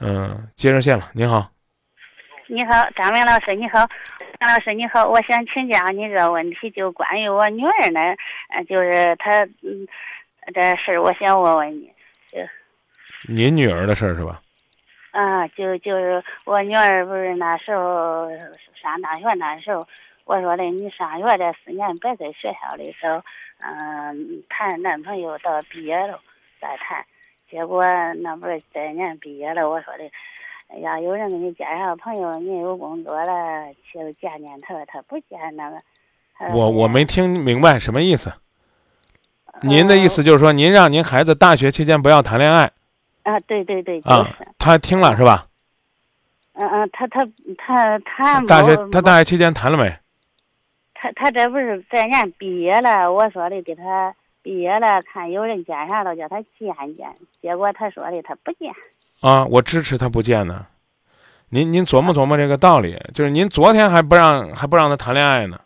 嗯，接热线了。您好，你好，张明老师，你好，张老师你好，我想请教你个问题，就关于我女儿呢，呃，就是她，嗯，这事儿我想问问你，就您女儿的事儿是吧？啊，就就是我女儿不是那时候上大学那时候，我说的你上学这四年别在学校里头，嗯，谈男朋友到毕业了再谈。结果那不是这年毕业了，我说的，要有人给你介绍朋友，你有工作了，去见见他，他不见那个。我我没听明白什么意思。呃您的意思就是说，您让您孩子大学期间不要谈恋爱啊？对对对，就啊是，？他听了是吧？嗯嗯，他他他他大学他大学期间谈了没？他他这不是这年毕业了，我说的给他毕业了，看有人见啥都，叫他见见。结果他说的他不见。啊，我支持他不见呢。您您琢磨琢磨这个道理，就是您昨天还不让还不让他谈恋爱呢，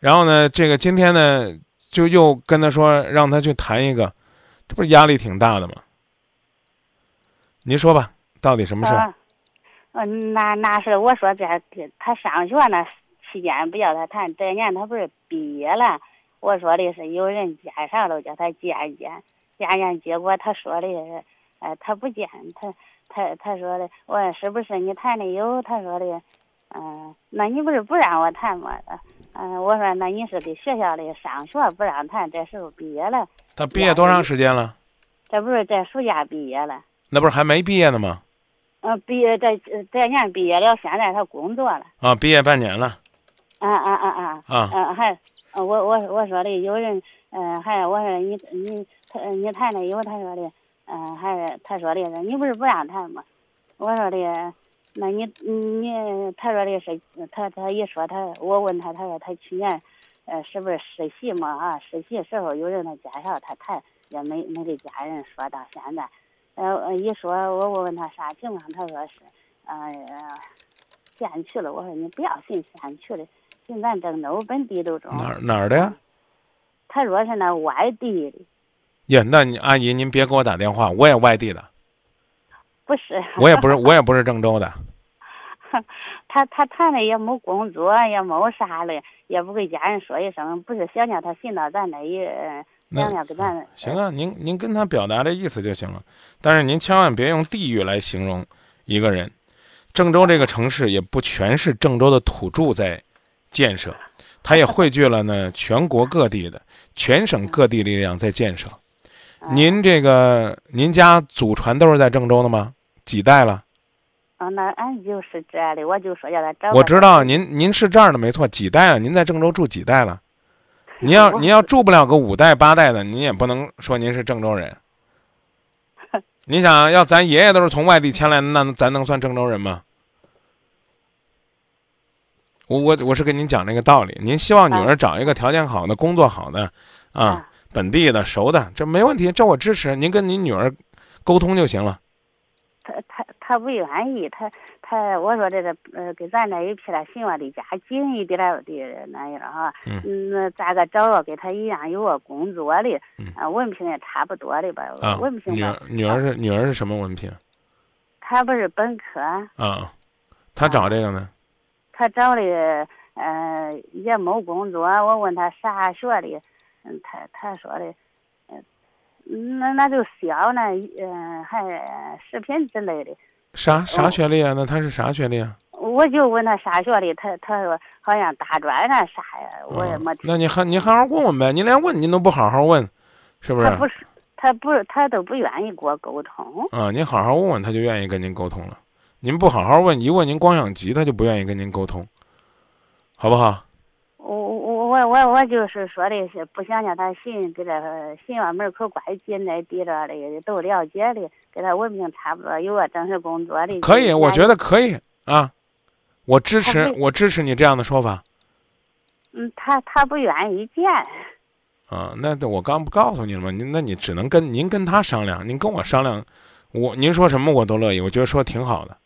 然后呢，这个今天呢就又跟他说让他去谈一个，这不是压力挺大的吗？您说吧，到底什么事嗯，那那是我说这他上学那期间不叫他谈，这年他不是毕业了，我说的是有人介绍了叫他见见，见见，结果他说的是，呃，他不见，他他他说的，我说是不是你谈的有？他说的，嗯、那你不是不让我谈吗？嗯、我说那你是给学校里上学不让谈，这时候毕业了，他毕业多长时间了？这不是在暑假毕业了。那不是还没毕业呢吗？嗯，毕业这这年毕业了，现在他工作了。啊，毕业半年了啊啊啊啊！啊嗯，还，呃呃我我我说的有人，嗯，还我说你你他你谈的有，他说的，嗯，还是他说的是你不是不让谈吗？我说的，那你你他说的是他他一说他我问他他说他去年，呃，是不是实习嘛啊？实习时候有人他介绍他谈，也没没给家人说到现在，呃，一说我我问他啥情况，他说是，呃，先去了。我说你不要信先去的。寻咱郑州本地都中。哪儿哪儿的呀？他说是那外地的，呀，那你阿姨您别给我打电话，我也外地的，不是。我也不是我也不是郑州的。他他谈的也没工作，也没啥的，也不给家人说一声，不是想叫他寻到咱那一，想咱。行啊，您您跟他表达的意思就行了，但是您千万别用地域来形容一个人。郑州这个城市也不全是郑州的土著在建设，它也汇聚了呢全国各地的、全省各地力量在建设。嗯您这个您家祖传都是在郑州的吗？几代了？啊，那俺就是这的，我就说。我知道。您您是这儿的没错，几代了？您在郑州住几代了？您要 我您要住不了个五代八代的，您也不能说您是郑州人。你想要咱爷爷都是从外地迁来的，那咱能算郑州人吗？我我我是跟您讲这个道理，您希望女儿找一个条件好的、工作好的，啊，啊本地的、熟的，这没问题，这我支持。您跟您女儿沟通就行了。他他他不愿意，他他我说这个呃，跟咱这一片儿寻我离家近一点儿的那样哈，嗯那咋个找个跟他一样有个工作的，嗯啊，文凭也差不多的吧，啊文，凭女儿，女儿是女儿是什么文凭她不是本科，啊？她找这个呢？他找的呃也没工作，我问他啥学的，嗯，他他说的，嗯，那那就小那，嗯、还食品之类的。啥啥哦学历啊？那他是啥学历啊？我就问他啥学历，他他说好像大专那啥呀，我也啊没听。那你还你好好问问呗，你连问你都不好好问，是不是？他不是，他不是，他都不愿意跟我沟通。啊，你好好问问，他就愿意跟您沟通了。您不好好问，一问您光想急，他就不愿意跟您沟通，好不好？我我我我我就是说的是不想让他寻给这寻院门口关近那地着的都了解的，跟他文凭差不多，有个正式工作的。可以，我觉得可以啊，我支持，我支持你这样的说法嗯，他他不愿意见。啊。那我刚不告诉你了吗？您那你只能跟您跟他商量，您跟我商量，我您说什么我都乐意，我觉得说挺好的，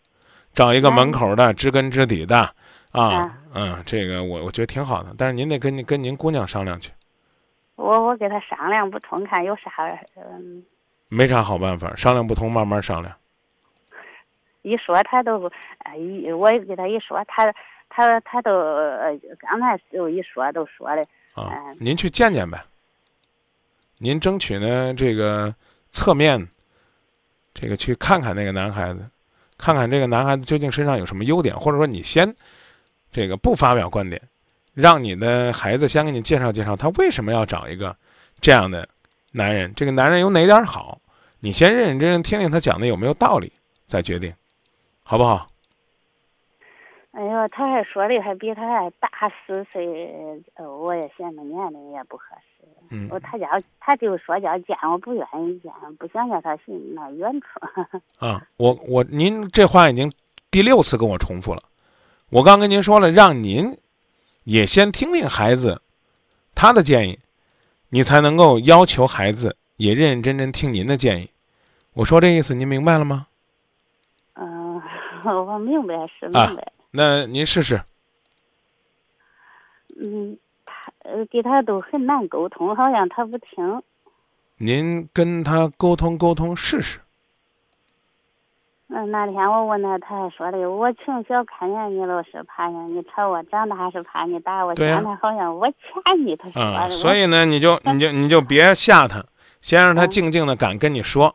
找一个门口的知根知底的啊啊，嗯，这个我我觉得挺好的，但是您得跟您跟您姑娘商量去。我我给他商量不通，看有啥嗯没啥好办法，商量不通慢慢商量。一说他都，哎，一我给他一说，他他他都刚才就一说都说的。啊，您去见见呗。您争取呢，这个侧面，这个去看看那个男孩子，看看这个男孩子究竟身上有什么优点，或者说你先，这个不发表观点，让你的孩子先给你介绍介绍他为什么要找一个这样的男人，这个男人有哪点好，你先认认真真听听他讲的有没有道理，再决定。好不好？哎呦，他还说的还比他还大四岁，呃，我也嫌他年龄也不合适。嗯，我他家他就说叫见我不愿意见，不想叫他寻那远处。啊，我我您这话已经第六次跟我重复了。我刚跟您说了，让您也先听听孩子他的建议，你才能够要求孩子也认认真真听您的建议。我说这意思，您明白了吗？嗯 我明白是明白，那您试试。嗯，他呃，给他都很难沟通，好像他不听。您跟他沟通沟通试试。嗯，那天我问他，他还说的，我从小看见你老是怕你，你瞅我长大还是怕你打我。对现在好像我欠你，他说的。所以呢，你就你就你就别吓他，先让他静静的敢跟你说，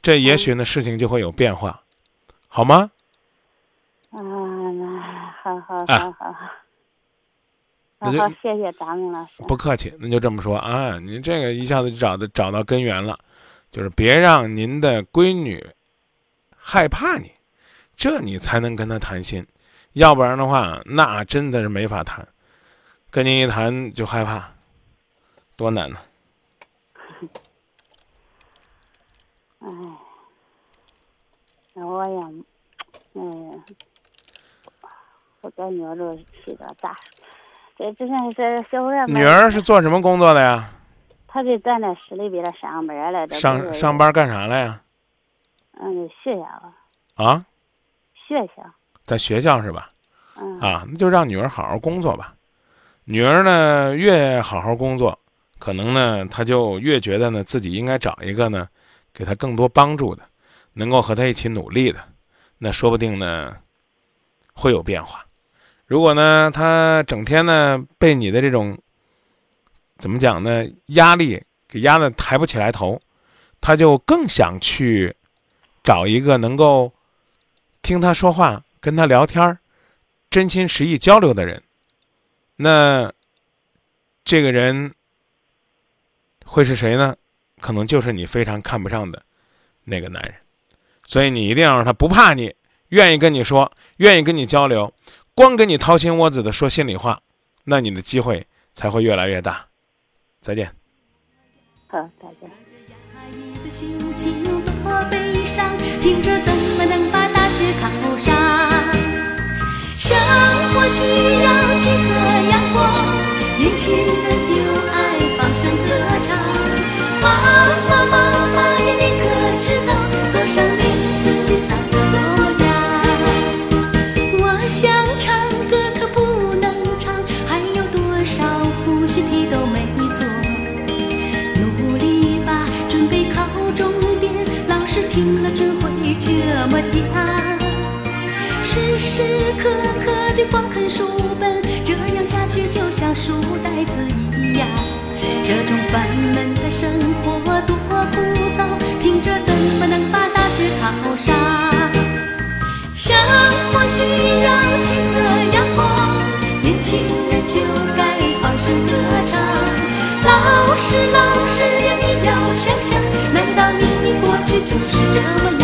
这也许呢事情就会有变化，好吗？啊，那好好好好，好好谢谢张明老师。不客气，那就这么说啊。您这个一下子就找到找到根源了，就是别让您的闺女害怕你，这你才能跟她谈心，要不然的话，那真的是没法谈。跟您一谈就害怕，多难呢。哎，那我也，哎。我感觉这是个咋？这之前是小孩女儿是做什么工作的呀？她在咱那市里边的上班来着。上上班干啥来呀？嗯，学校。啊？学校。在学校是吧？嗯。啊，那就让女儿好好工作吧。女儿呢，越好好工作，可能呢，她就越觉得呢，自己应该找一个呢，给她更多帮助的，能够和她一起努力的，那说不定呢，会有变化。如果呢，他整天呢被你的这种怎么讲呢压力给压得抬不起来头，他就更想去找一个能够听他说话、跟他聊天儿真心实意交流的人。那这个人会是谁呢？可能就是你非常看不上的那个男人。所以你一定要让他不怕你，愿意跟你说，愿意跟你交流。光跟你掏心窝子的说心里话，那你的机会才会越来越大。再见。好，再见。凭着怎么能把大学考上？生活需要七色阳光，年轻人本，这样下去就像书呆子一样。这种烦闷的生活多枯燥，凭着怎么能把大学考上？生活需要七色阳光，年轻人就该放声歌唱。老师，老师呀，你要想想，难道你过去就是这么？